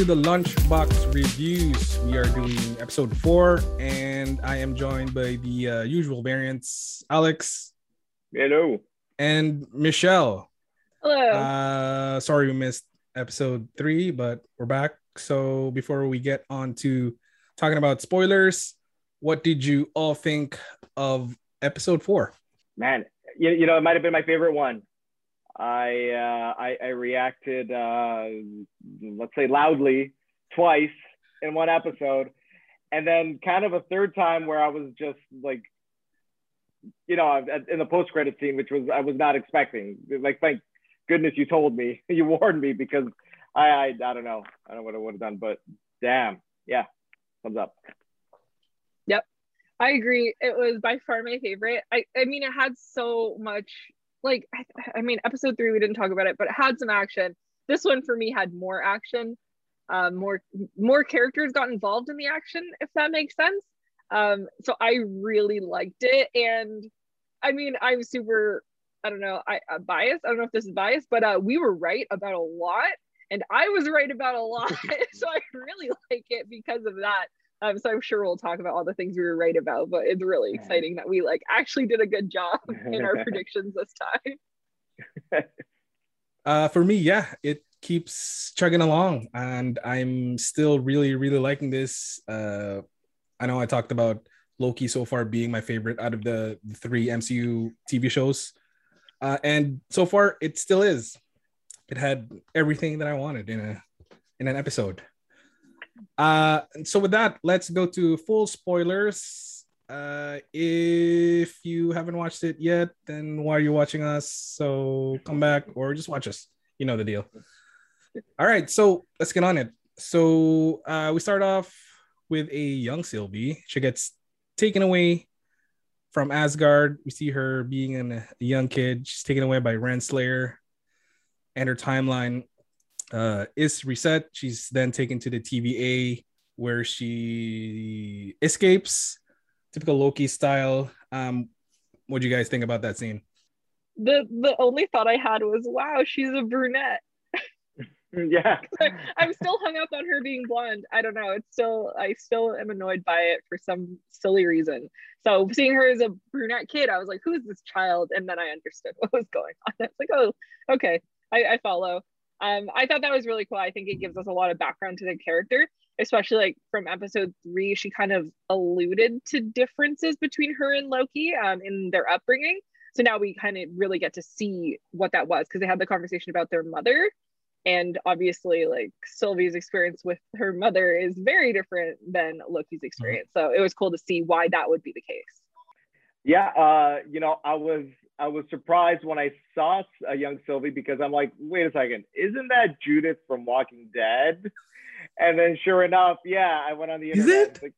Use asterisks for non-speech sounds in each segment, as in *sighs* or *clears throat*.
to the Lunchbox Reviews. We are doing episode four, and I am joined by the uh, usual variants Alex. Hello. And Michelle. Hello. Uh, sorry we missed episode three, but we're back. So before we get on to talking about spoilers, what did you all think of episode four? Man, you, you know, it might have been my favorite one. I uh, I, I reacted, uh, let's say, loudly twice in one episode, and then kind of a third time where I was just like, you know, in the post credit scene, which was I was not expecting. Like, thank goodness you told me, *laughs* you warned me because I I, I don't know, I don't know what I would have done, but damn, yeah, thumbs up. Yep, I agree. It was by far my favorite. I I mean, it had so much like I, I, mean episode three we didn't talk about it but it had some action. This one for me had more action. Um, more more characters got involved in the action if that makes sense. Um, so i really liked it. And i mean i'm super i don't know i uh, biased. I don't know if this is biased but uh, we were right about a lot. And i was right about a lot. *laughs* So i really *laughs* like it because of that um, so I'm sure we'll talk about all the things we were right about, but it's really exciting that we like actually did a good job *laughs* in our predictions this time. *laughs* uh, for me, yeah, it keeps chugging along, and I'm still really, really liking this. Uh, I know I talked about Loki so far being my favorite out of the, the three MCU TV shows, uh, and so far it still is. It had everything that I wanted in a in an episode. Uh, so with that, let's go to full spoilers. Uh, if you haven't watched it yet, then why are you watching us? So come back or just watch us. You know the deal. All right, so let's get on it. So uh, we start off with a young Sylvie. She gets taken away from Asgard. We see her being a young kid. She's taken away by Renslayer, and her timeline uh, is reset. She's then taken to the TVA where she escapes, typical Loki style. Um, what do you guys think about that scene? The the only thought I had was, wow, she's a brunette. *laughs* yeah. *laughs* I'm still hung up on her being blonde. I don't know. It's still I still am annoyed by it for some silly reason. So seeing her as a brunette kid, I was like, who is this child? And then I understood what was going on. *laughs* I was like, oh, okay, I, I follow. Um, I thought that was really cool. I think it gives us a lot of background to the character, especially like from episode three. She kind of alluded to differences between her and Loki um, in their upbringing. So now we kind of really get to see what that was because they had the conversation about their mother. And obviously, like Sylvie's experience with her mother is very different than Loki's mm-hmm. experience. So it was cool to see why that would be the case. Yeah, uh, you know, I was I was surprised when I saw a young Sylvie because I'm like, wait a second, isn't that Judith from Walking Dead? And then sure enough, yeah, I went on the internet. Is it? Like,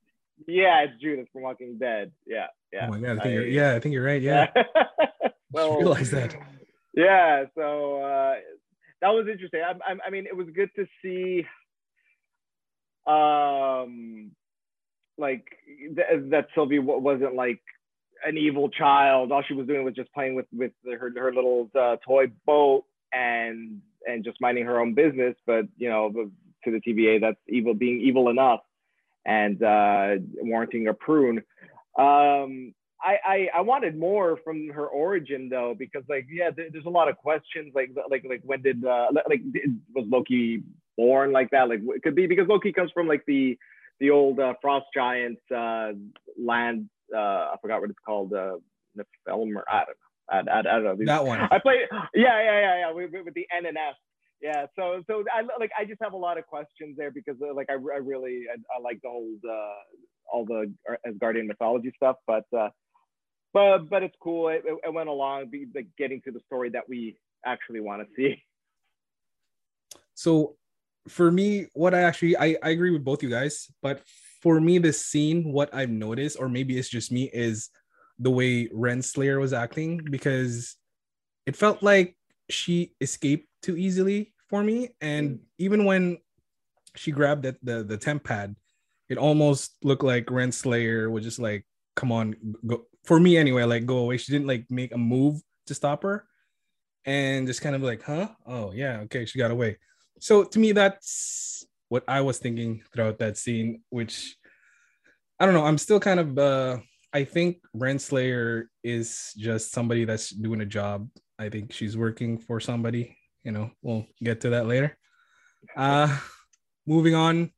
yeah, it's Judith from Walking Dead. Yeah, yeah. Oh my god, I think I, yeah, I think you're right. Yeah. *laughs* well, realize that. Yeah, so uh, that was interesting. I, I, I mean, it was good to see, um, like th- that Sylvie wasn't like an evil child. All she was doing was just playing with with her her little uh, toy boat and and just minding her own business. But you know, to the TVA, that's evil being evil enough and uh, warranting a prune. Um, I, I, I wanted more from her origin though because like yeah there, there's a lot of questions like like like when did uh, like did, was Loki born like that like it could be because Loki comes from like the the old uh, frost giants uh, land uh, I forgot what it's called, uh, film or I don't know. I, I, I don't know. That one. I play. Yeah, yeah, yeah, yeah. With, with the N and S. Yeah. So, so I like. I just have a lot of questions there because, uh, like, I, I really, I, I like the whole, uh, all the Asgardian mythology stuff. But, uh, but, but it's cool. It, it went along, be, like, getting to the story that we actually want to see. So, for me, what I actually, I, I agree with both you guys, but for me, this scene, what I've noticed, or maybe it's just me, is the way Renslayer was acting because it felt like she escaped too easily for me. And even when she grabbed the, the, the TemPad, it almost looked like Renslayer was just like, come on, go for me anyway, like go away. She didn't like make a move to stop her and just kind of like, huh? Oh yeah, okay, she got away. So to me, that's what I was thinking throughout that scene, which I don't know. I'm still kind of uh I think Renslayer is just somebody that's doing a job. I think she's working for somebody. You know, we'll get to that later. Uh moving on,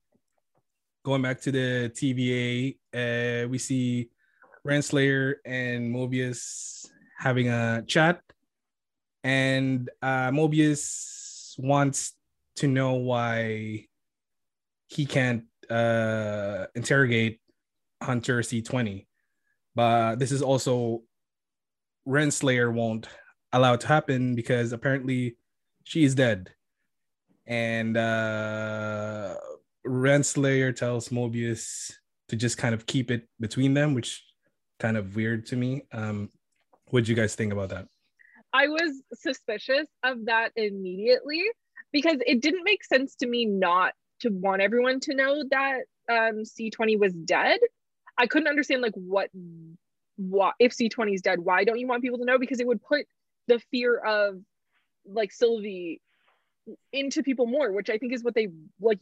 going back to the TVA, uh, we see Renslayer and Mobius having a chat, and uh, Mobius wants to know why he can't uh, interrogate Hunter C20. But this is also Renslayer won't allow it to happen because apparently she is dead. And uh, Renslayer tells Mobius to just kind of keep it between them, which kind of weird to me. Um, what do you guys think about that? I was suspicious of that immediately because it didn't make sense to me not to want everyone to know that um, C20 was dead. I couldn't understand like what what if C20 is dead, why don't you want people to know? Because it would put the fear of like Sylvie into people more, which I think is what they like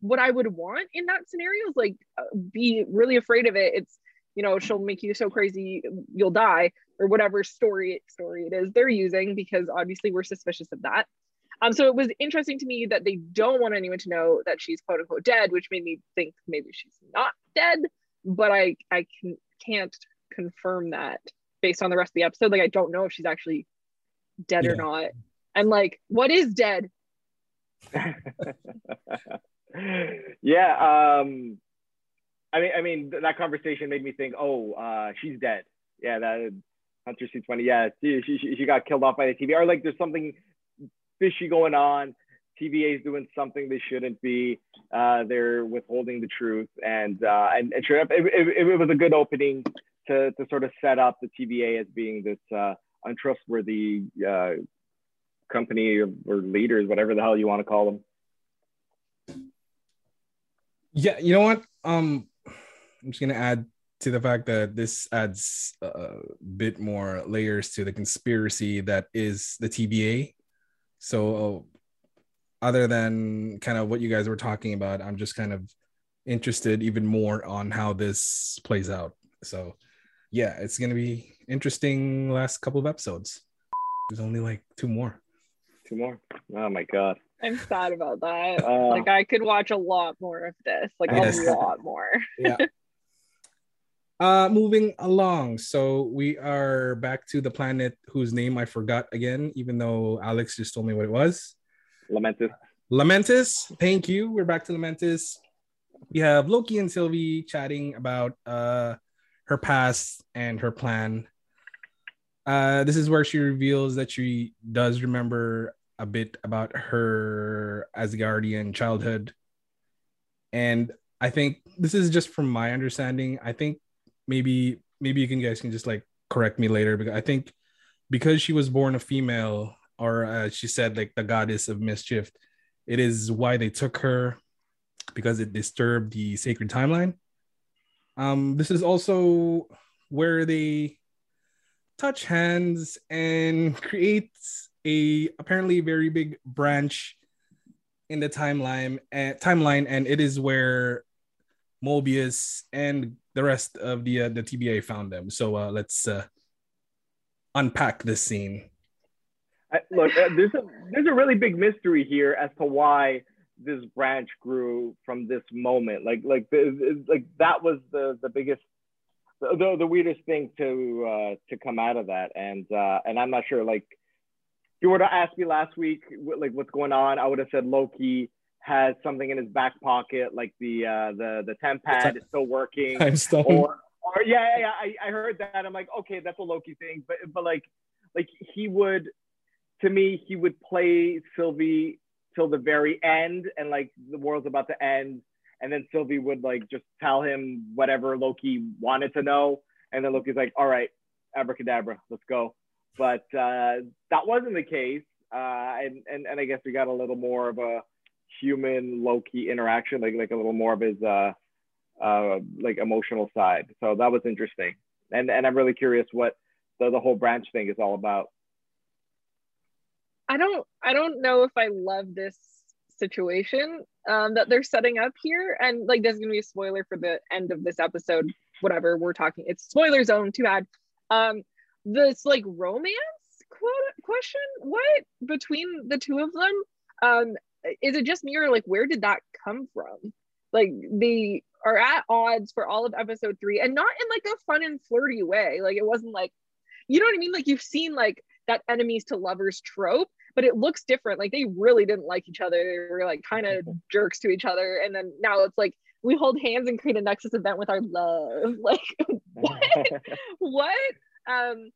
what I would want in that scenario is like uh, be really afraid of it. It's you know she'll make you so crazy you'll die or whatever story story it is they're using because obviously we're suspicious of that. Um, so it was interesting to me that they don't want anyone to know that she's quote unquote dead, which made me think maybe she's not dead. But I I can can't confirm that based on the rest of the episode. Like I don't know if she's actually dead yeah. or not. And like, what is dead? *laughs* yeah. Um I mean I mean that conversation made me think, oh, uh she's dead. Yeah, that Hunter C20. Yeah, she, she, she got killed off by the TV. Or like there's something fishy going on. TVA is doing something they shouldn't be. Uh, they're withholding the truth, and uh, and, and sure, it, it, it, was a good opening to, to sort of set up the TVA as being this uh, untrustworthy uh, company or, or leaders, whatever the hell you want to call them. Yeah, you know what? Um, I'm just gonna add to the fact that this adds a bit more layers to the conspiracy that is the TVA. So other than kind of what you guys were talking about, I'm just kind of interested even more on how this plays out. So, yeah, it's gonna be interesting last couple of episodes. There's only like two more. Two more. Oh my god. I'm sad about that. Uh, like I could watch a lot more of this. Like yes. a lot more. *laughs* yeah. Uh, moving along. So we are back to the planet whose name I forgot again, even though Alex just told me what it was. Lamentis. Lamentis. Thank you. We're back to Lamentis. We have Loki and Sylvie chatting about uh, her past and her plan. Uh, this is where she reveals that she does remember a bit about her Asgardian childhood. And I think this is just from my understanding. I think maybe maybe you can guys can just like correct me later because I think because she was born a female or uh, she said like the goddess of mischief it is why they took her because it disturbed the sacred timeline. Um this is also where they touch hands and creates a apparently very big branch in the timeline and timeline and it is where Mobius and the rest of the uh, the TVA found them. So uh, let's uh, unpack this scene. look, uh, there's a there's a really big mystery here as to why this branch grew from this moment. Like like like that was the the biggest the, the weirdest thing to uh, to come out of that. And uh, and I'm not sure like if you were to ask me last week like what's going on, I would have said Loki has something in his back pocket, like the uh, the the TemPad is still working, *laughs* or or yeah, yeah, I, I heard that. I'm like, okay, that's a Loki thing, but but like like he would, to me, he would play Sylvie till the very end, and like the world's about to end, and then Sylvie would like just tell him whatever Loki wanted to know, and then Loki's like, all right, abracadabra, let's go. But uh, that wasn't the case, uh, and and and I guess we got a little more of a human Loki interaction, like like a little more of his uh, uh, like emotional side. So that was interesting, and and I'm really curious what the the whole branch thing is all about. I don't I don't know if I love this situation um, that they're setting up here. And like, there's to be a spoiler for the end of this episode, whatever we're talking. It's spoiler zone, too bad. Um, this like romance question, what between the two of them? Um, is it just me or like, where did that come from? Like, they are at odds for all of episode three and not in like a fun and flirty way. Like, it wasn't like, you know what I mean? Like, you've seen like that enemies to lovers trope but it looks different. Like they really didn't like each other. They were like kind of jerks to each other. And then now it's like we hold hands and create a Nexus event with our love. *laughs* Like what? *laughs* what? Um,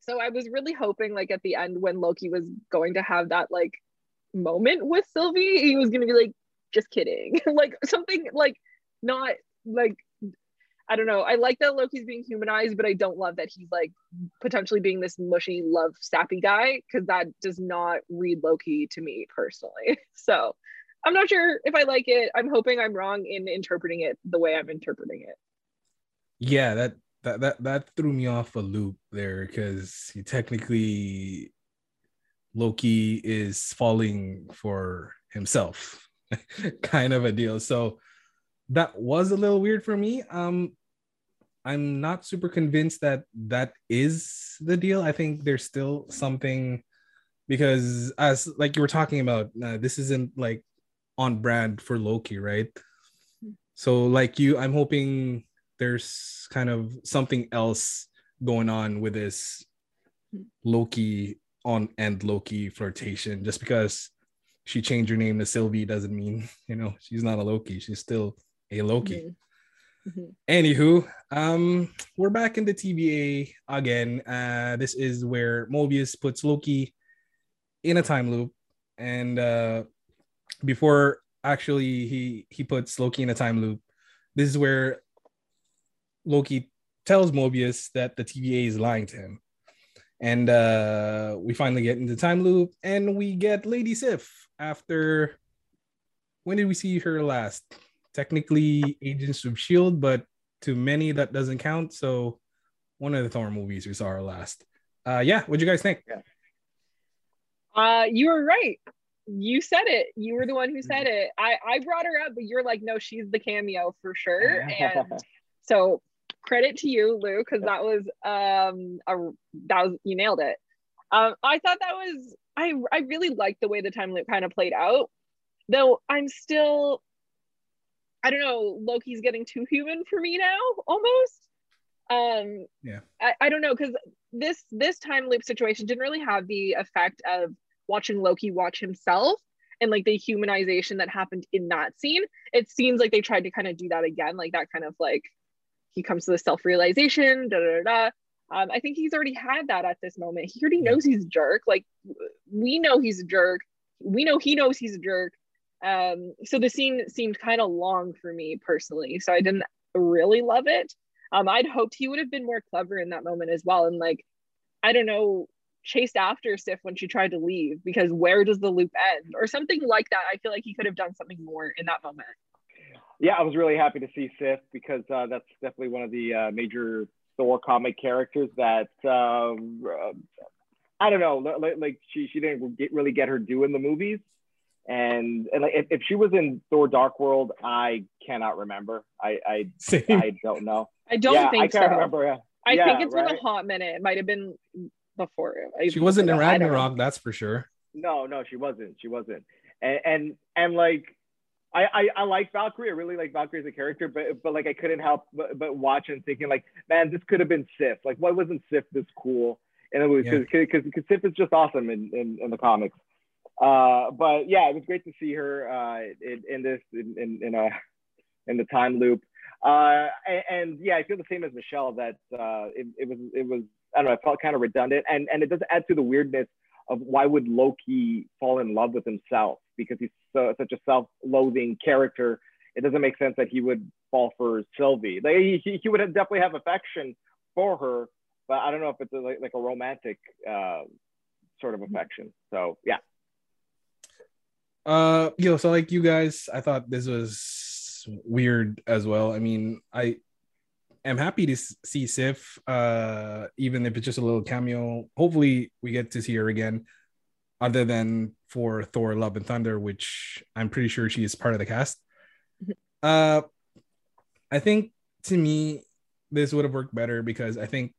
so I was really hoping like at the end when Loki was going to have that like moment with Sylvie, he was gonna be like, just kidding. *laughs* like something like not like I don't know. I like that Loki's being humanized, but I don't love that he's like potentially being this mushy, love sappy guy because that does not read Loki to me personally. *laughs* So I'm not sure if I like it. I'm hoping I'm wrong in interpreting it the way I'm interpreting it. Yeah, that that that that threw me off a loop there because he technically Loki is falling for himself, *laughs* kind of a deal. So that was a little weird for me. Um, I'm not super convinced that that is the deal. I think there's still something because as like you were talking about, uh, this isn't like on brand for Loki, right? So like you, I'm hoping there's kind of something else going on with this Loki on end Loki flirtation. Just because she changed her name to Sylvie doesn't mean *laughs* you know she's not a Loki. She's still a Loki. Mm-hmm. Mm-hmm. Anywho, um, we're back in the TVA again. Uh, this is where Mobius puts Loki in a time loop, and uh, before actually he he puts Loki in a time loop, this is where Loki tells Mobius that the TVA is lying to him. And uh, we finally get into time loop, and we get Lady Sif after. When did we see her last? technically Agents of Shield, but to many that doesn't count. So one of the Thor movies we saw her last. Uh, yeah, what'd you guys think? Yeah. Uh, you were right. You said it. You were the one who said it. I I brought her up, but you're like, no, she's the cameo for sure. *laughs* And so credit to you, Lou, because that was um a that was you nailed it. Um, I thought that was I I really liked the way the time loop kind of played out. Though I'm still I don't know, Loki's getting too human for me now, almost. Um, yeah, I, I don't know because this this time loop situation didn't really have the effect of watching Loki watch himself and like the humanization that happened in that scene. It seems like they tried to kind of do that again, like that kind of like he comes to the self realization. Da da da. Um, I think he's already had that at this moment. He already knows he's a jerk. Like we know he's a jerk. We know he knows he's a jerk. Um, so the scene seemed kind of long for me personally, so I didn't really love it. Um, I'd hoped he would have been more clever in that moment as well, and like, I don't know, chased after Sif when she tried to leave because where does the loop end or something like that. I feel like he could have done something more in that moment. Yeah, I was really happy to see Sif because uh, that's definitely one of the uh, major Thor comic characters that uh, I don't know, like, like she she didn't get, really get her due in the movies and and like if, if she was in Thor Dark World, I cannot remember. I I, I don't know. I don't yeah, think I can't so. remember. Yeah. I yeah, think it's right? been a hot minute. It might have been before. She wasn't in Ragnarok, that's for sure. No, no, she wasn't. She wasn't. And and and like I, I, I like Valkyrie. I really like Valkyrie as a character, but but like I couldn't help but, but watch and thinking like, man, this could have been Sif. Like, why wasn't Sif this cool? And it was because yeah. because Sif is just awesome in, in, in the comics. Uh, but yeah, it was great to see her uh, in, in, this in, in, in, a in the time loop. Uh, and, and, yeah, I feel the same as Michelle that uh, it, it, was it was I don't know, it felt kind of redundant, and and it does add to the weirdness of why would Loki fall in love with himself because he's so, such a self-loathing character. It doesn't make sense that he would fall for Sylvie. Like, he, he would have definitely have affection for her, but I don't know if it's a, like, like a romantic uh, sort of affection. So yeah. Uh, yo, so like you guys, I thought this was weird as well. I mean, I am happy to see Sif, uh, even if it's just a little cameo. Hopefully, we get to see her again. other than for Thor: Love and Thunder, which I'm pretty sure she is part of the cast. Uh, I think to me this would have worked better because I think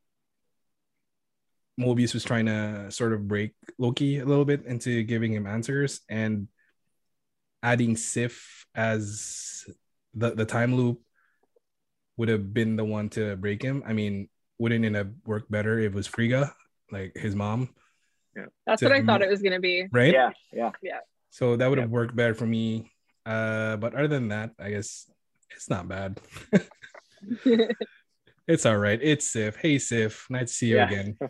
Mobius was trying to sort of break Loki a little bit into giving him answers and adding Sif as the, the time loop would have been the one to break him. I mean, wouldn't it have worked better if it was Frigga, like his mom? Yeah. That's what I thought it was gonna be. Right? Yeah, yeah. Yeah. So that would have Yeah. worked better for me. Uh, but other than that, I guess it's not bad. *laughs* it's all right. It's Sif. Hey Sif, nice to see you Yeah. again. *laughs*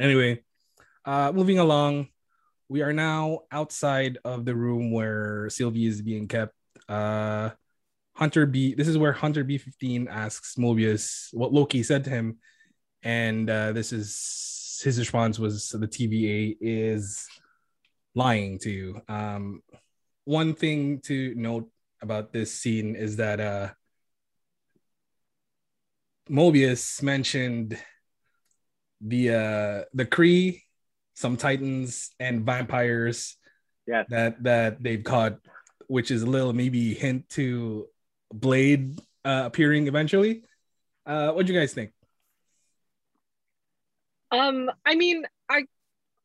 Anyway, uh, moving along, we are now outside of the room where Sylvie is being kept. Uh, Hunter B. This is where Hunter B15 asks Mobius what Loki said to him, and uh, this is his response was the TVA is lying to you. Um, one thing to note about this scene is that uh, Mobius mentioned the uh the Kree, some Titans and vampires Yes. that that they've caught, which is a little maybe hint to Blade uh, appearing eventually. Uh, what do you guys think? Um, I mean, I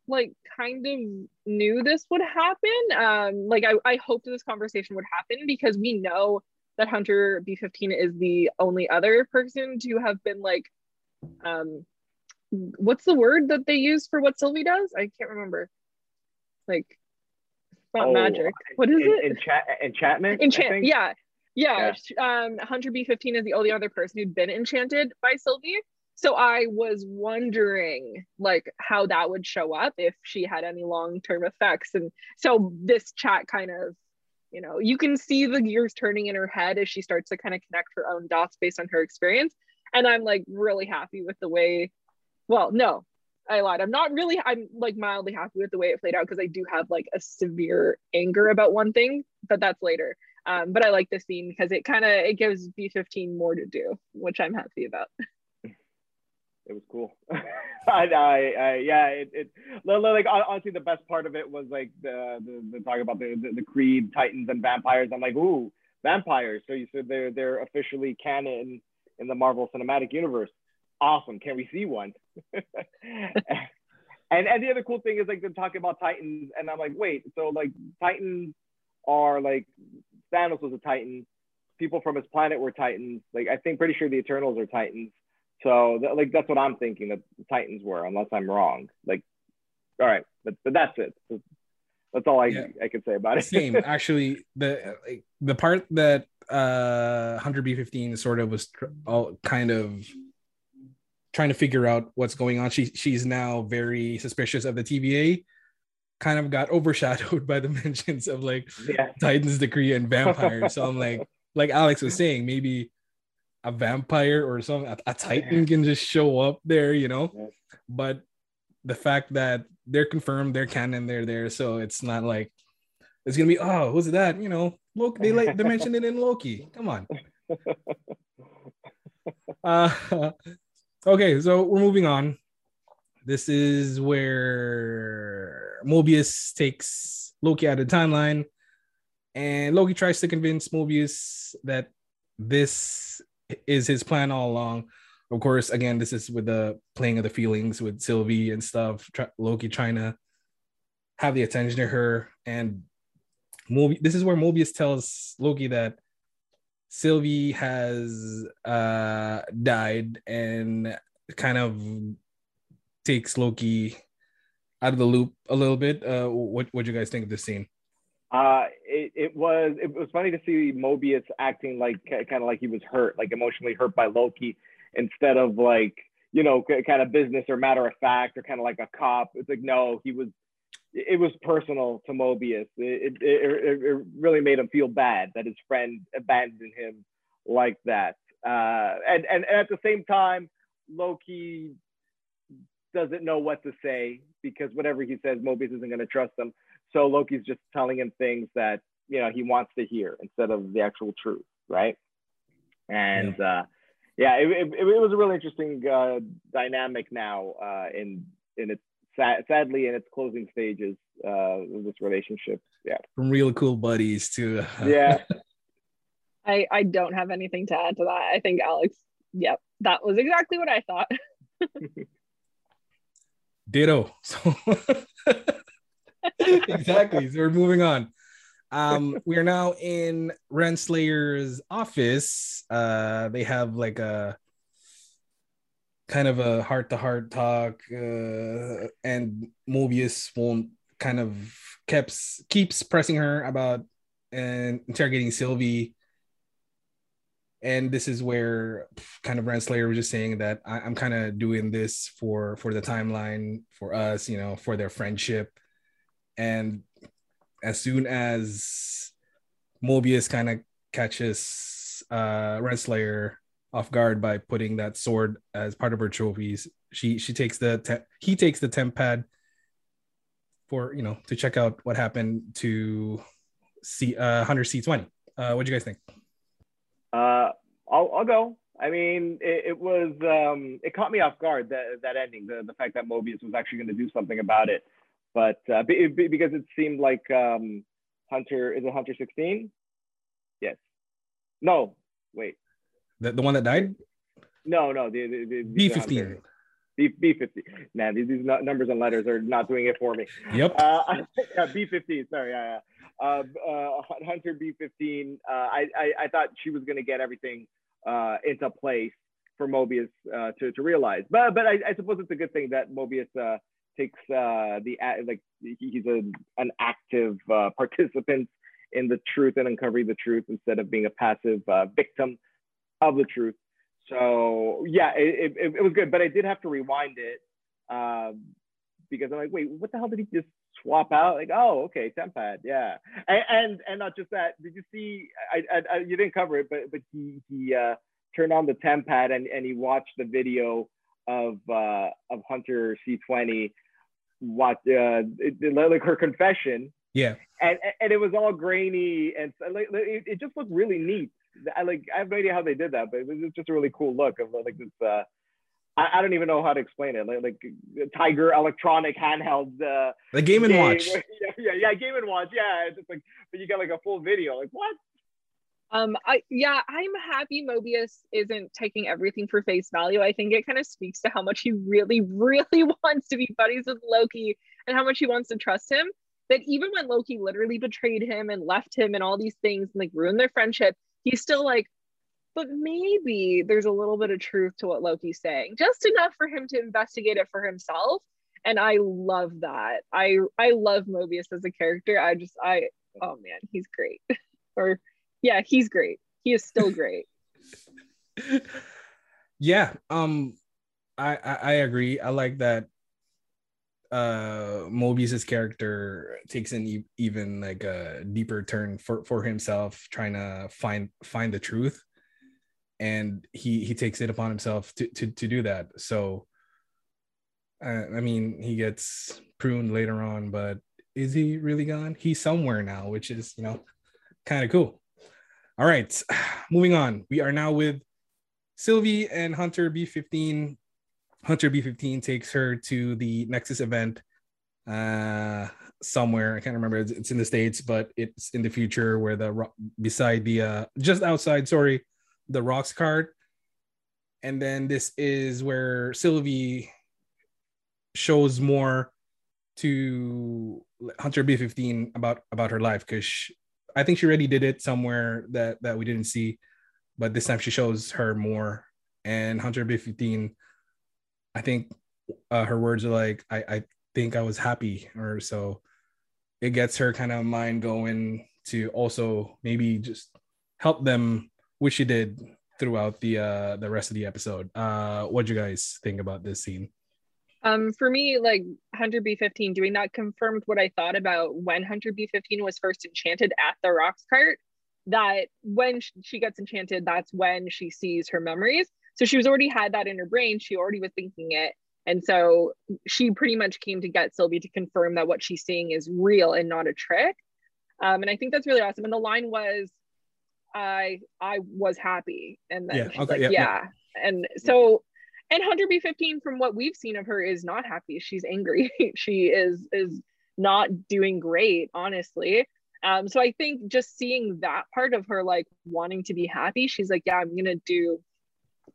like kind of knew this would happen. Um, like I, I hoped this conversation would happen because we know that Hunter B15 is the only other person to have been like, um, what's the word that they use for what Sylvie does? I can't remember. Like, it's not Oh, magic. What is En- it? encha- enchantment. I Enchant. think? Yeah. Yeah. Um, Hunter B15 is the only other person who'd been enchanted by Sylvie. So I was wondering like how that would show up if she had any long-term effects. And so this chat kind of, you know, you can see the gears turning in her head as she starts to kind of connect her own dots based on her experience. And I'm like really happy with the way, well, no, I lied. I'm not really, I'm like mildly happy with the way it played out because I do have like a severe anger about one thing, but that's later. Um, but I like this scene because it kind of it gives B15 more to do, which I'm happy about. it was cool. *laughs* I, I, I, yeah, it, it, li- li- like honestly, the best part of it was like the the, the talk about the, the the Kree Titans and vampires. I'm like, ooh, vampires. So you said they're they're officially canon in the Marvel Cinematic Universe. Awesome. Can we see one? *laughs* and and the other cool thing is like they're talking about Titans, and I'm like, wait, so like Titans are like Thanos was a Titan. People from his planet were Titans. Like I think pretty sure the Eternals are Titans. So that, like that's what I'm thinking that the Titans were, unless I'm wrong. Like, all right, but but that's it. That's all I Yeah. I can say about it. Same, *laughs* actually. The like, the part that uh Hunter B15 sort of was tr- all kind of trying to figure out what's going on. She she's now very suspicious of the TVA. Kind of got *laughs* overshadowed by the *laughs* mentions of like yeah. Titans, the Kree, and vampires. So I'm like, *laughs* like Alex was saying, maybe a vampire or something, a, a Titan can just show up there, you know. Yeah. But the fact that they're confirmed, they're canon, they're there, so it's not like it's gonna be, oh, who's that? You know, Loki. They like they mentioned it in Loki. Come on. Uh, okay, so we're moving on. This is where Mobius takes Loki out of the timeline, and Loki tries to convince Mobius that this is his plan all along. Of course, again, this is with the playing of the feelings with Sylvie and stuff. Loki trying to have the attention to her, and this is where Mobius tells Loki that Sylvie has uh died and kind of takes Loki out of the loop a little bit. Uh what what you guys think of this scene? Uh, it, it was it was funny to see Mobius acting like kind of like he was hurt, like emotionally hurt by Loki, instead of like you know kind of business or matter of fact or kind of like a cop. It's like no, he was. It was personal to Mobius. It, it, it, it really made him feel bad that his friend abandoned him like that. Uh, and, and and at the same time, Loki doesn't know what to say because whatever he says, Mobius isn't going to trust him. So Loki's just telling him things that you know he wants to hear instead of the actual truth, right? And uh, yeah, it, it, it was a really interesting uh, dynamic now uh, in in its sad, sadly in its closing stages uh, of this relationship. Yeah. From real cool buddies to yeah. *laughs* I I don't have anything to add to that. I think Alex, yep, that was exactly what I thought. *laughs* Ditto. *laughs* So *laughs* exactly. So we're moving on. Um, we are now in Renslayer's office. Uh, they have like a kind of a heart to heart talk, uh, and Mobius won't kind of keeps keeps pressing her about and interrogating Sylvie. And this is where kind of Renslayer was just saying that I, I'm kind of doing this for for the timeline for us, you know, for their friendship. And as soon as Mobius kind of catches uh Renslayer off guard by putting that sword as part of her trophies. She she takes the te- he takes the TemPad for you know to check out what happened to see uh Hunter C twenty. Uh, what do you guys think? Uh, I'll I'll go. I mean, it, it, was um, it caught me off guard that that ending, the the fact that Mobius was actually going to do something about it, but uh, because it seemed like um, Hunter is it Hunter sixteen? Yes. No, wait. The, the one that died? No, no, the, the, the B fifteen. B B fifty. Man, these, these numbers and letters are not doing it for me. Yep. Uh, *laughs* yeah, B fifteen. Sorry, yeah, yeah. Uh, uh, Hunter B fifteen. Uh, I, I I thought she was gonna get everything uh, into place for Mobius uh, to to realize, but but I, I suppose it's a good thing that Mobius uh, takes uh, the like he's a, an active uh, participant in the truth and uncovering the truth instead of being a passive uh, victim of the truth. So yeah, it, it, it was good, but I did have to rewind it um, because I'm like, wait, what the hell did he just swap out? Like, oh, okay, Tempad, yeah, and, and and not just that. Did you see? I, I, I you didn't cover it, but but he he uh, turned on the Tempad and and he watched the video of uh, of Hunter C20 what uh it, like her confession yeah and and it was all grainy and like it, it just looked really neat I like I have no idea how they did that, but it was just a really cool look of like this. Uh, I, I don't even know how to explain it. Like, like Tiger electronic handheld. Uh, the Game and game. Watch. *laughs* Yeah, yeah, yeah, Game and Watch. Yeah, it's just like, but you got like a full video. Like what? Um, I yeah, I'm happy Mobius isn't taking everything for face value. I think it kind of speaks to how much he really, really *laughs* wants to be buddies with Loki and how much he wants to trust him. That even when Loki literally betrayed him and left him and all these things and like ruined their friendship, he's still like, but maybe there's a little bit of truth to what Loki's saying, just enough for him to investigate it for himself. And I love that. I I love Mobius as a character. I just I oh man, he's great. *laughs* or yeah, he's great. He is still great. *laughs* yeah, um I, I I agree. I like that uh Mobius's character takes an e- even like a deeper turn for for himself trying to find find the truth and he he takes it upon himself to to, to do that. So uh, i mean he gets pruned later on but is he really gone? He's somewhere now which is you know kind of cool. All right *sighs* moving on. We are now with sylvie and hunter b15 Hunter B15 takes her to the Nexus event uh, somewhere. I can't remember. It's, it's, in the States, but it's in the future where the beside the uh, just outside, sorry, the Roxxcart And then this is where Sylvie shows more to Hunter B15 about about her life because I think she already did it somewhere that that we didn't see, but this time she shows her more. And Hunter B15 I think uh, her words are like, I, I think I was happy, or so it gets her kind of mind going to also maybe just help them, which she did throughout the uh the rest of the episode. Uh what do you guys think about this scene? Um, for me, like Hunter B15 doing that confirmed what I thought about when Hunter B15 was first enchanted at the Roxxcart. That when she gets enchanted, that's when she sees her memories. So she was already had that in her brain. She already was thinking it. And so she pretty much came to get Sylvie to confirm that what she's seeing is real and not a trick. Um, and I think that's really awesome. And the line was, I I was happy. And then yeah, okay, like, yeah, yeah. yeah. And so and Hunter B15 from what we've seen of her is not happy. She's angry. *laughs* she is is not doing great, honestly. Um, so I think just seeing that part of her like wanting to be happy, she's like, yeah, I'm gonna do,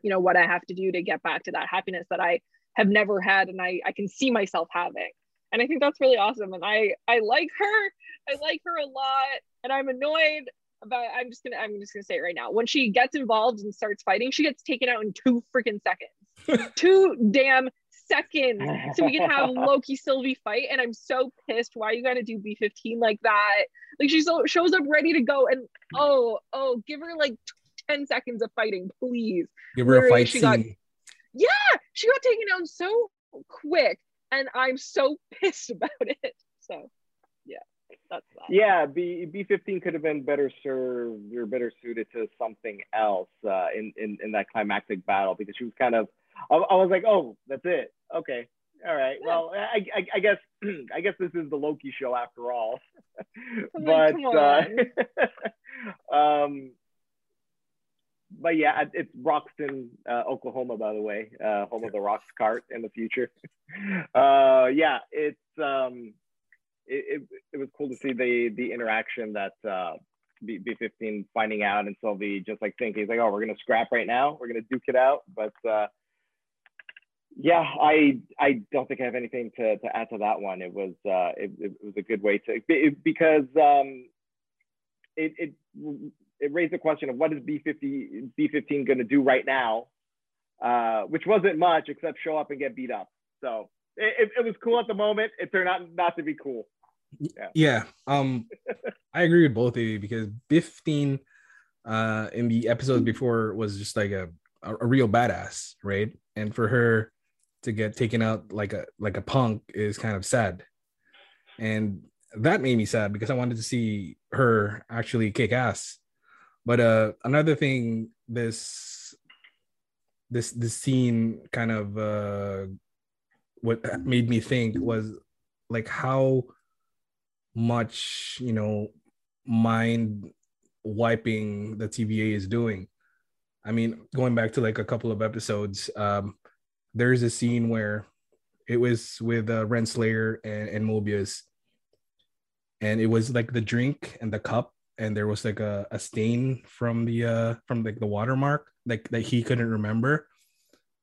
you know, what I have to do to get back to that happiness that I have never had and I, I can see myself having. And I think that's really awesome. And I I like her. I like her a lot. And I'm annoyed about I'm just gonna I'm just gonna say it right now. When she gets involved and starts fighting, she gets taken out in two freaking seconds. *laughs* two damn seconds so we can have *laughs* Loki Sylvie fight. And I'm so pissed. Why you gotta do B15 like that? Like she so shows up ready to go and oh, oh, give her like 10 seconds of fighting, please. Give her a fight she scene. got yeah, she got taken down so quick, and I'm so *laughs* pissed about it. So, that's that. Yeah, B B fifteen could have been better served or better suited to something else uh, in, in in that climactic battle because she was kind of. I, I was like, oh, that's it. Okay, all right. Yeah. Well, I, I, I guess *clears throat* I guess this is the Loki show after all. *laughs* I'm but like, uh, *laughs* um, but yeah, it's Roxton, uh, Oklahoma, by the way, uh, home of the Rocks cart in the future. *laughs* uh, yeah, it's um, it, it, was cool to see the the interaction that uh, B B15 finding out and Sylvie just like thinking, he's like, oh, we're gonna scrap right now, we're gonna duke it out, but. Uh, yeah, I I don't think I have anything to, to add to that one. It was uh, it, it was a good way to it, because um, it, it it raised the question of what is B50 B15 going to do right now, uh, which wasn't much except show up and get beat up. So it, it, was cool at the moment. It turned out not to be cool. Yeah. yeah. Um, I agree with both of you because B15 uh, in the episode before was just like a, a, a real badass, right? And for her to get taken out like a like a punk is kind of sad. And that made me sad because I wanted to see her actually kick ass. But uh another thing this this this scene kind of uh what made me think was like how much you know mind wiping the TVA is doing. I mean, going back to like a couple of episodes, um, there's a scene where it was with uh, Renslayer and, and Mobius, and it was like the drink and the cup, and there was like a, a stain from the uh from like the watermark, like that he couldn't remember.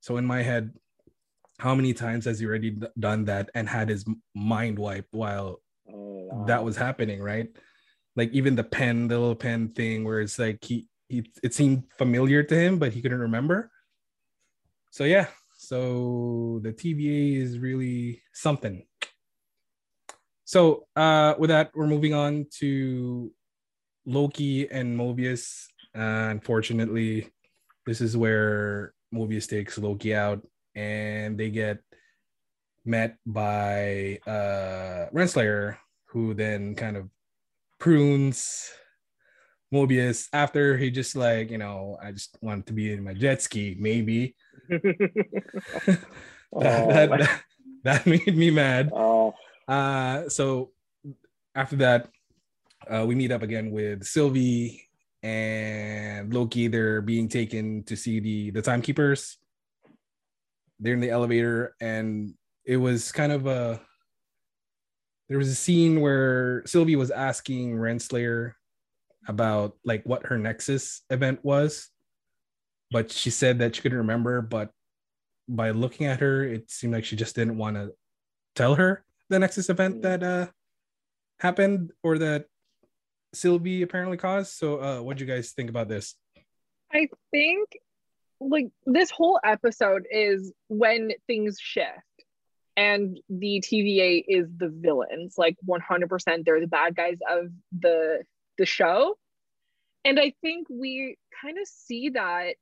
So in my head, how many times has he already d- done that and had his mind wiped while. That was happening, right? Like even the pen, the little pen thing, where it's like he, he it seemed familiar to him, but he couldn't remember. So yeah, so the TVA is really something. So uh, with that, we're moving on to Loki and Mobius. Uh, unfortunately, this is where Mobius takes Loki out, and they get met by uh, Renslayer, who then kind of prunes Mobius after he just like, you know, I just wanted to be in my jet ski, maybe. *laughs* *laughs* that, Oh, that, that, that made me mad. oh, Uh, so after that, uh, we meet up again with Sylvie and Loki. They're being taken to see the the timekeepers. They're in the elevator, and it was kind of a. There was a scene where Sylvie was asking Renslayer about like what her Nexus event was, but she said that she couldn't remember. But by looking at her, it seemed like she just didn't want to tell her the Nexus event that uh happened or that Sylvie apparently caused. So uh what do you guys think about this? I think like this whole episode is when things shift and the TVA is the villains. Like 100% they're the bad guys of the the show. And I think we kind of see that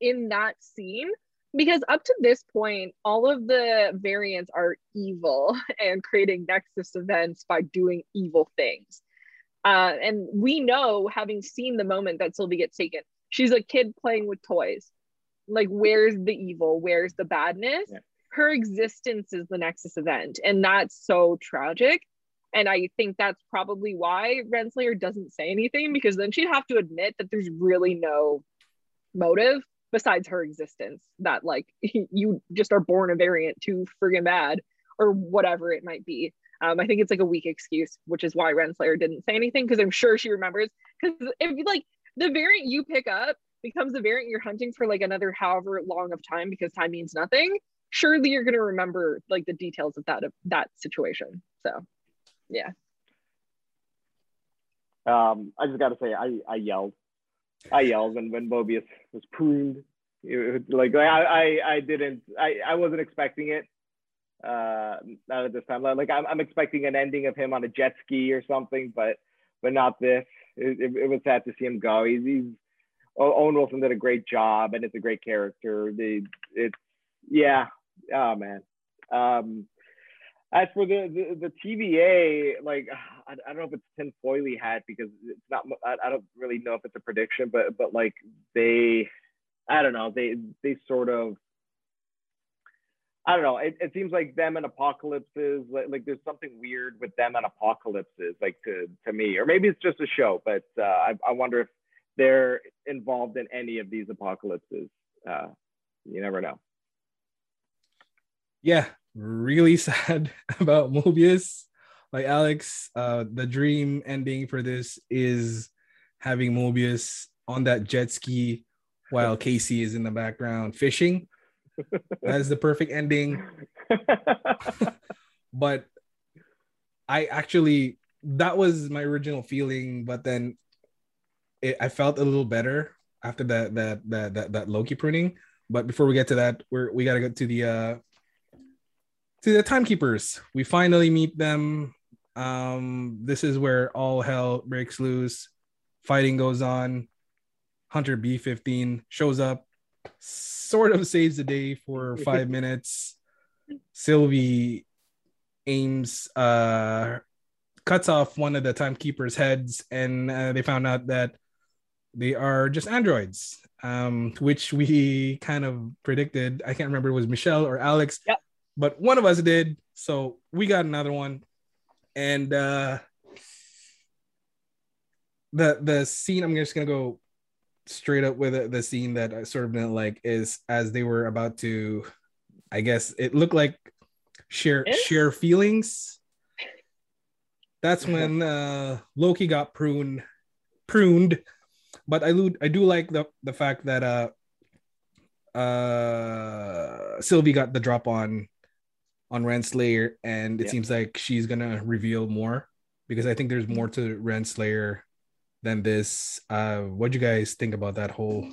in that scene because up to this point all of the variants are evil *laughs* and creating nexus events by doing evil things. Uh, and we know having seen the moment that Sylvie gets taken she's a kid playing with toys. Like where's the evil? Where's the badness? Yeah. Her existence is the nexus event and that's so tragic and i think that's probably why renslayer doesn't say anything because then she'd have to admit that there's really no motive besides her existence that like *laughs* you just are born a variant too friggin' bad or whatever it might be. Um, I think it's like a weak excuse, which is why Renslayer didn't say anything because I'm sure she remembers. Because if like the variant you pick up becomes the variant you're hunting for like another however long of time because time means nothing, surely you're gonna remember like the details of that of that situation. So, yeah. Um, I just gotta say, I I yelled, I yelled when when Mobius was pruned. It, like I I I didn't I I wasn't expecting it uh, not at this time. Like I'm, I'm expecting an ending of him on a jet ski or something, but but not this. It, it, it was sad to see him go. He's, he's Owen Wilson did a great job, and it's a great character. The it's yeah, oh man. Um, as for the, the, the TVA, like I, I don't know if it's Tim Foyley hat because it's not. I, I don't really know if it's a prediction, but but like they, I don't know. They they sort of I don't know. It, it seems like them and apocalypses, like, like there's something weird with them and apocalypses, like to to me, or maybe it's just a show. But uh, I, I wonder if they're involved in any of these apocalypses. Uh, you never know. Yeah, really *laughs* sad *laughs* about Mobius. Like Alex, uh, the dream ending for this is having Mobius on that jet ski while Casey is in the background fishing *laughs* that is the perfect ending. but I actually that was my original feeling, but then it, I felt a little better after that that that that, that Loki pruning. But before we get to that, we're we gotta get to the uh to the timekeepers. We finally meet them. Um, this is where all hell breaks loose. Fighting goes on. Hunter B15 shows up, sort of saves the day for *laughs* five minutes. Sylvie aims, uh, cuts off one of the timekeepers' heads, and uh, they found out that they are just androids, um, which we kind of predicted. I can't remember it was Michelle or Alex, yep. But one of us did. So we got another one, and uh, the the scene. I'm just gonna go straight up with it, the scene that I sort of didn't like is as they were about to, I guess it looked like share share feelings. That's when uh, Loki got pruned, pruned. But I do I do like the the fact that uh uh Sylvie got the drop on on Renslayer, and it yeah. seems like she's gonna reveal more because I think there's more to Renslayer than this. Uh, what do you guys think about that whole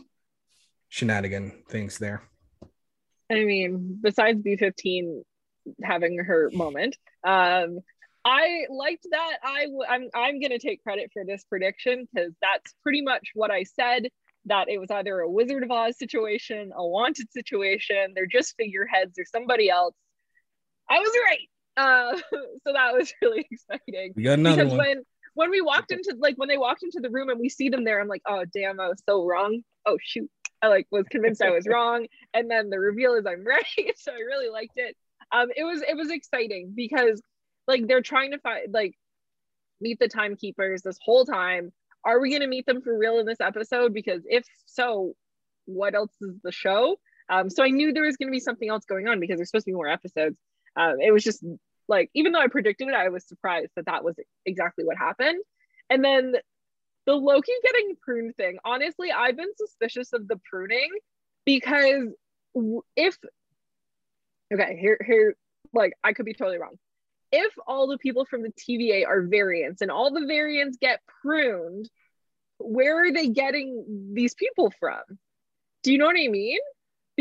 shenanigan things there? I mean, besides B15 having her moment, um, I liked that. I w- I'm I'm gonna take credit for this prediction because that's pretty much what I said. That it was either a Wizard of Oz situation, a wanted situation. They're just figureheads. They're somebody else. I was right. Uh, *laughs* so that was really *laughs* exciting. We got another because one. when when we walked into like when they walked into the room and we see them there, I'm like, oh damn, I was so wrong. Oh shoot. I like was convinced I was *laughs* wrong. And then the reveal is I'm right. so I really liked it. Um it was it was exciting because like they're trying to find like meet the timekeepers this whole time. Are we gonna meet them for real in this episode? Because if so, what else is the show? Um, so I knew there was going to be something else going on because there's supposed to be more episodes. Um, it was just like even though I predicted it, I was surprised that that was exactly what happened. And then the Loki getting pruned thing. Honestly, I've been suspicious of the pruning because if okay, here here like I could be totally wrong. If all the people from the TVA are variants and all the variants get pruned, where are they getting these people from? Do you know what I mean?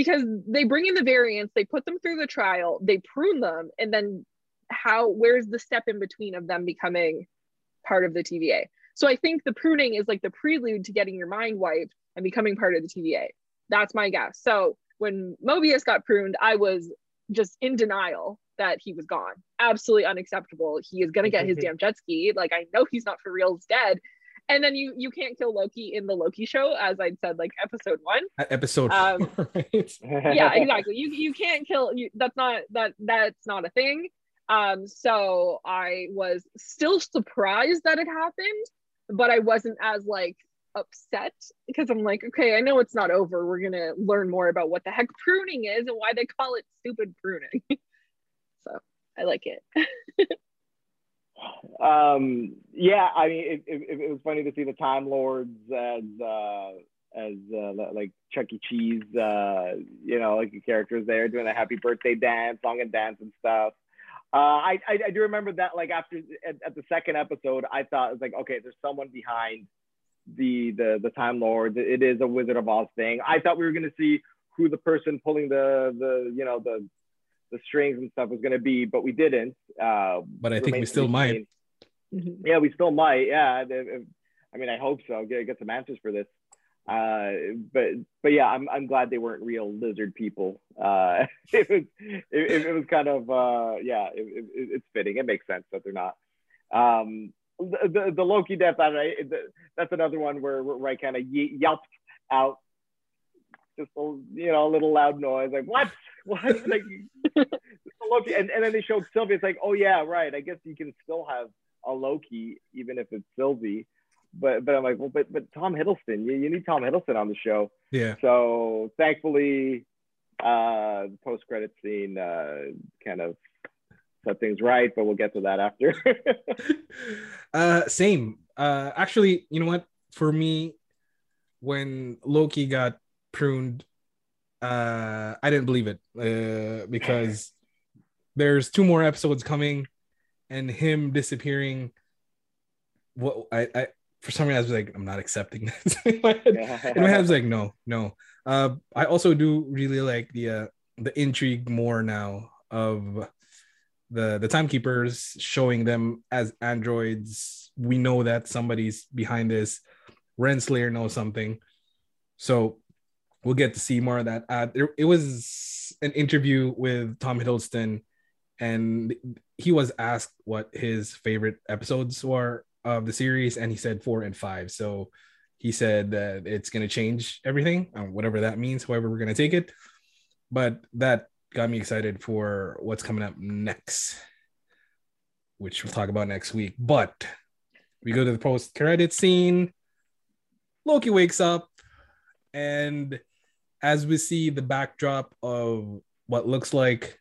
Because they bring in the variants, they put them through the trial, they prune them, and then how where's the step in between of them becoming part of the TVA? So I think the pruning is like the prelude to getting your mind wiped and becoming part of the TVA. That's my guess. So when Mobius got pruned, I was just in denial that he was gone. Absolutely unacceptable. He is gonna get his *laughs* damn jet ski. Like I know he's not for real, he's dead. And then you you can't kill Loki in the Loki show, as I'd said, like episode one. Episode um, four, *laughs* right? *laughs* yeah, exactly. You you can't kill you. That's not that that's not a thing. Um, so I was still surprised that it happened, but I wasn't as like upset because I'm like, okay, I know it's not over. We're gonna learn more about what the heck pruning is and why they call it stupid pruning. *laughs* so I like it. Um, yeah, I mean, it, it, it, was funny to see the Time Lords as uh, as uh, like Chuck E. Cheese, uh, you know, like the characters there doing a happy birthday dance, song and dance and stuff. Uh, I, I, I do remember that like after at, at, the second episode, I thought it was like okay, there's someone behind the the the Time Lords. It is a Wizard of Oz thing. I thought we were gonna see who the person pulling the the you know the the strings and stuff was gonna be, but we didn't. Uh, but I think we still might. Yeah, we still might. Yeah, I mean, I hope so. Get get some answers for this. Uh, but but yeah, I'm I'm glad they weren't real lizard people. Uh, *laughs* it was it, it was kind of uh, yeah, it, it, it's fitting. It makes sense that they're not. Um, the, the, the Loki death, I, that's another one where, where I kind of yelped out just a you know a little loud noise like what what like Loki and, and then they showed Sylvie it's like oh yeah right I guess you can still have a Loki even if it's Sylvie but but I'm like, well, but but Tom Hiddleston, you, you need Tom Hiddleston on the show. Yeah. So thankfully, uh, the post credit scene uh, kind of set things right, but we'll get to that after. *laughs* uh, same. Uh, actually, you know what? For me, when Loki got pruned, uh, I didn't believe it uh, because there's two more episodes coming, and him disappearing. What I, I for some reason I was like, I'm not accepting *laughs* this. in, my head, in my head, I was like, no, no. Uh, I also do really like the uh, the intrigue more now of the the timekeepers showing them as androids. We know that somebody's behind this. Renslayer knows something, so we'll get to see more of that. Uh, there, it was an interview with Tom Hiddleston, and he was asked what his favorite episodes were of the series, and he said four and five. So he said that it's going to change everything, um, whatever that means, however we're going to take it. But that got me excited for what's coming up next, which we'll talk about next week. But we go to the post credit scene. Loki wakes up, and as we see the backdrop of what looks like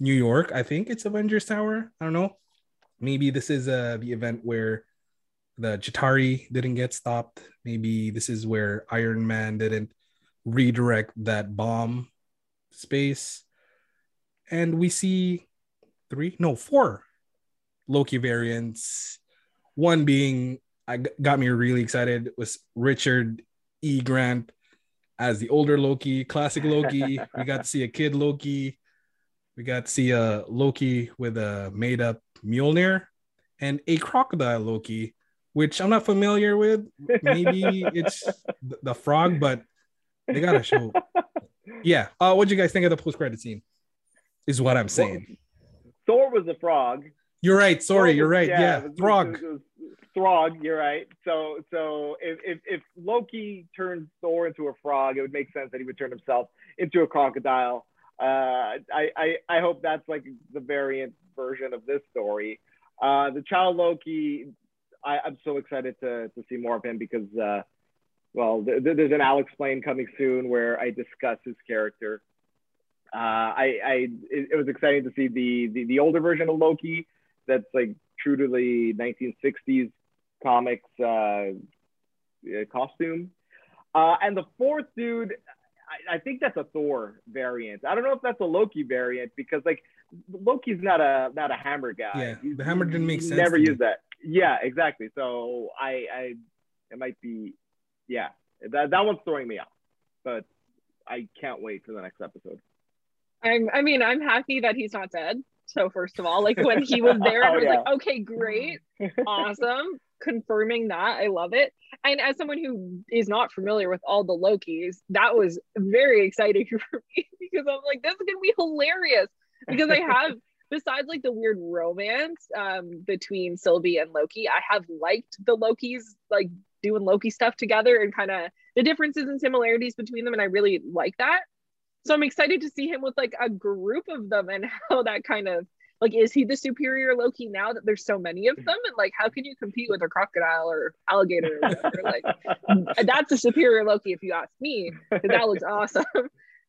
New York, I think it's Avengers Tower. I don't know. Maybe this is uh, the event where the Chitauri didn't get stopped. Maybe this is where Iron Man didn't redirect that bomb space. And we see three, no, four Loki variants. One being, I got me really excited was Richard E. Grant as the older Loki, classic Loki. we got to see a kid Loki. We got to see a Loki with a made up Mjolnir and a crocodile Loki which I'm not familiar with. Maybe it's the frog, but they gotta show. Yeah. Uh, what do you guys think of the post credit scene? Is what I'm saying. Well, Thor was a frog. You're right. Sorry, you're right. Yeah, yeah. Throg. Throg, you're right. So, so if, if, if Loki turned Thor into a frog, it would make sense that he would turn himself into a crocodile. Uh, I, I, I hope that's like the variant version of this story. Uh, the child Loki, I, am so excited to, to see more of him because, uh, well, th- there's an Alex Plain coming soon where I discuss his character. Uh, I, I it, it, was exciting to see the, the, the older version of Loki that's like true to the 1960s comics uh, costume. Uh, and the fourth dude, I, I, think that's a Thor variant. I don't know if that's a Loki variant because like Loki's not a not a hammer guy. Yeah, He's, the hammer didn't make sense. Never used that. Yeah, exactly. So I, I, it might be, yeah, that that one's throwing me off, but I can't wait for the next episode. I'm, I mean, I'm happy that he's not dead. So first of all, like when he was *laughs* there, I oh, was yeah. like, okay, great, *laughs* awesome, confirming that. I love it. And as someone who is not familiar with all the Lokis, that was very exciting *laughs* for me because I'm like, this is gonna be hilarious because I have *laughs* besides like the weird romance um, between Sylvie and Loki, I have liked the Lokis like doing Loki stuff together and kind of the differences and similarities between them, and I really like that. So I'm excited to see him with like a group of them and *laughs* how that kind of like is he the superior Loki now that there's so many of them? And like how can you compete with a crocodile or alligator or whatever? *laughs* Like that's a superior Loki if you ask me because that looks awesome. *laughs*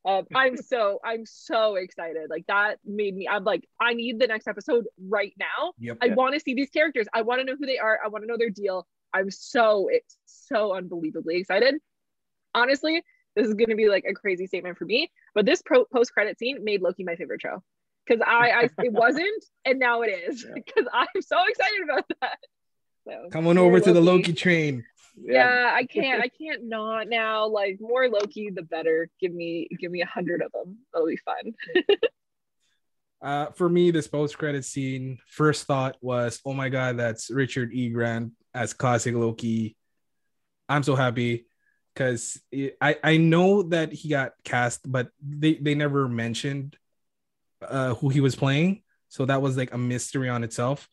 Um, I'm so I'm so excited. Like that made me I'm like I need the next episode right now. Yep. I want to see these characters. I want to know who they are. I want to know their deal. I'm so it's so unbelievably excited. Honestly this is going to be like a crazy statement for me but this pro- post credit scene made Loki my favorite show because I, I it *laughs* wasn't and now it is Yeah. *laughs* because I'm so excited about that. So Come on over to the Loki train. Yeah. I can't I can't not now. Like more Loki, the better. Give me give me a hundred of them. That'll be fun. *laughs* Uh, for me, this post-credit scene, first thought was, "Oh my god, that's Richard E. Grant as classic Loki." I'm so happy because I I know that he got cast, but they they never mentioned uh, who he was playing, so that was like a mystery on itself.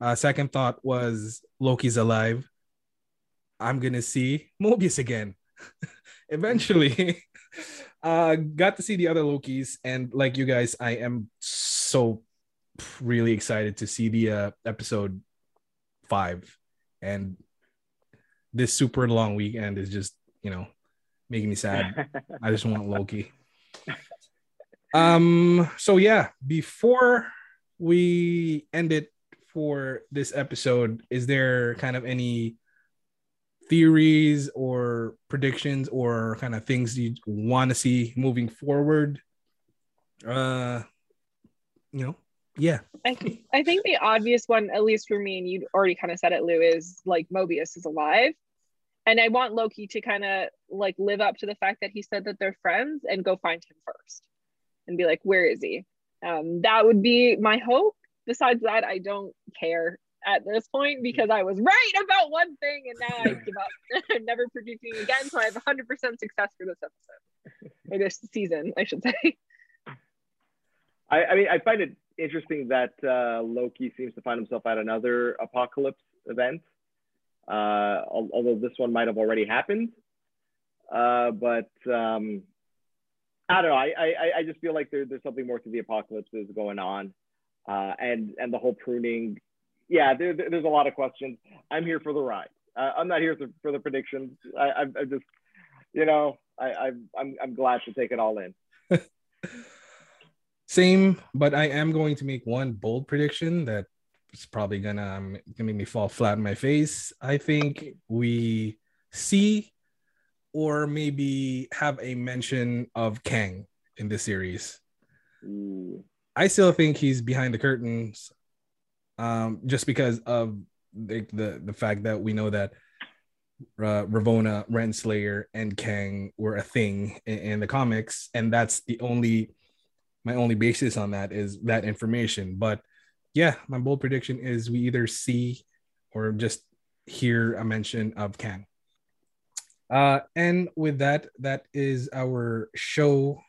Uh, second thought was Loki's alive. I'm gonna see Mobius again *laughs* eventually. *laughs* uh, got to see the other Lokis, and like you guys, I am so really excited to see the uh, episode five. And this super long weekend is just you know making me sad. *laughs* I just want Loki. Um. So yeah, before we end it for this episode, is there kind of any theories or predictions or kind of things you want to see moving forward? Uh, you know, yeah. I th- I think the obvious one, at least for me, and you'd already kind of said it, Lou, is like Mobius is alive. And I want Loki to kind of like live up to the fact that he said that they're friends and go find him first and be like, where is he? Um, that would be my hope. Besides that, I don't care at this point because I was right about one thing and now I give up. *laughs* I'm never predicting again. So I have 100% success for this episode or this season, I should say. I, I mean, I find it interesting that uh, Loki seems to find himself at another apocalypse event, uh, al- although this one might have already happened. Uh, but um, I don't know. I, I, I just feel like there, there's something more to the apocalypses going on, uh, and and the whole pruning. Yeah, there, there- there's a lot of questions. I'm here for the ride. Uh, I'm not here for, for the predictions. I, I, I just, you know, I, I, I'm, I'm glad to take it all in. *laughs* Same, but I am going to make one bold prediction that is probably gonna, um, gonna make me fall flat in my face. I think we see or maybe have a mention of Kang in this series. Ooh. I still think he's behind the curtains, um, just because of the, the the fact that we know that uh, Ravonna, Renslayer, and Kang were a thing in, in the comics, and that's the only my only basis on that is that information. But yeah, my bold prediction is we either see or just hear a mention of Kang. Uh, and with that, that is our show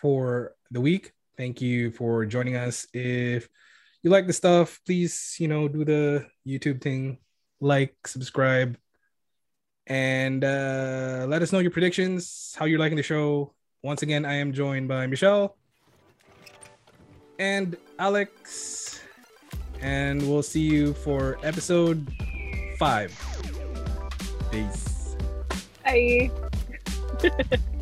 for the week. Thank you for joining us. If you like the stuff, please, you know, do the YouTube thing, like, subscribe, and uh, let us know your predictions, how you're liking the show. Once again, I am joined by Michelle and Alex, and we'll see you for episode five. Peace. Bye. *laughs*